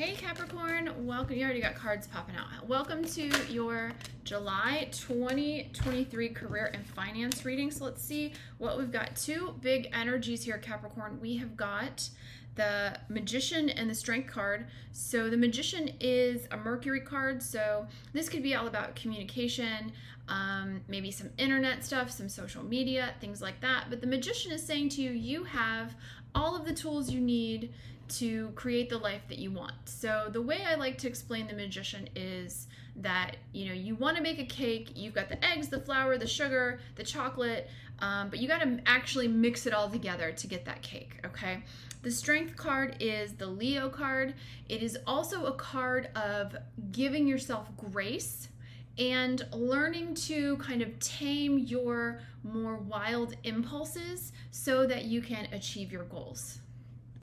Hey Capricorn, welcome. You already got cards popping out. Welcome to your July 2023 career and finance reading. So let's see what we've got. Two big energies here, Capricorn. We have got the Magician and the Strength card. So the Magician is a Mercury card. So this could be all about communication, um, maybe some internet stuff, some social media, things like that. But the Magician is saying to you, you have all of the tools you need to create the life that you want. So the way I like to explain the magician is that you know you want to make a cake. You've got the eggs, the flour, the sugar, the chocolate, um, but you got to actually mix it all together to get that cake. Okay. The strength card is the Leo card. It is also a card of giving yourself grace and learning to kind of tame your more wild impulses so that you can achieve your goals.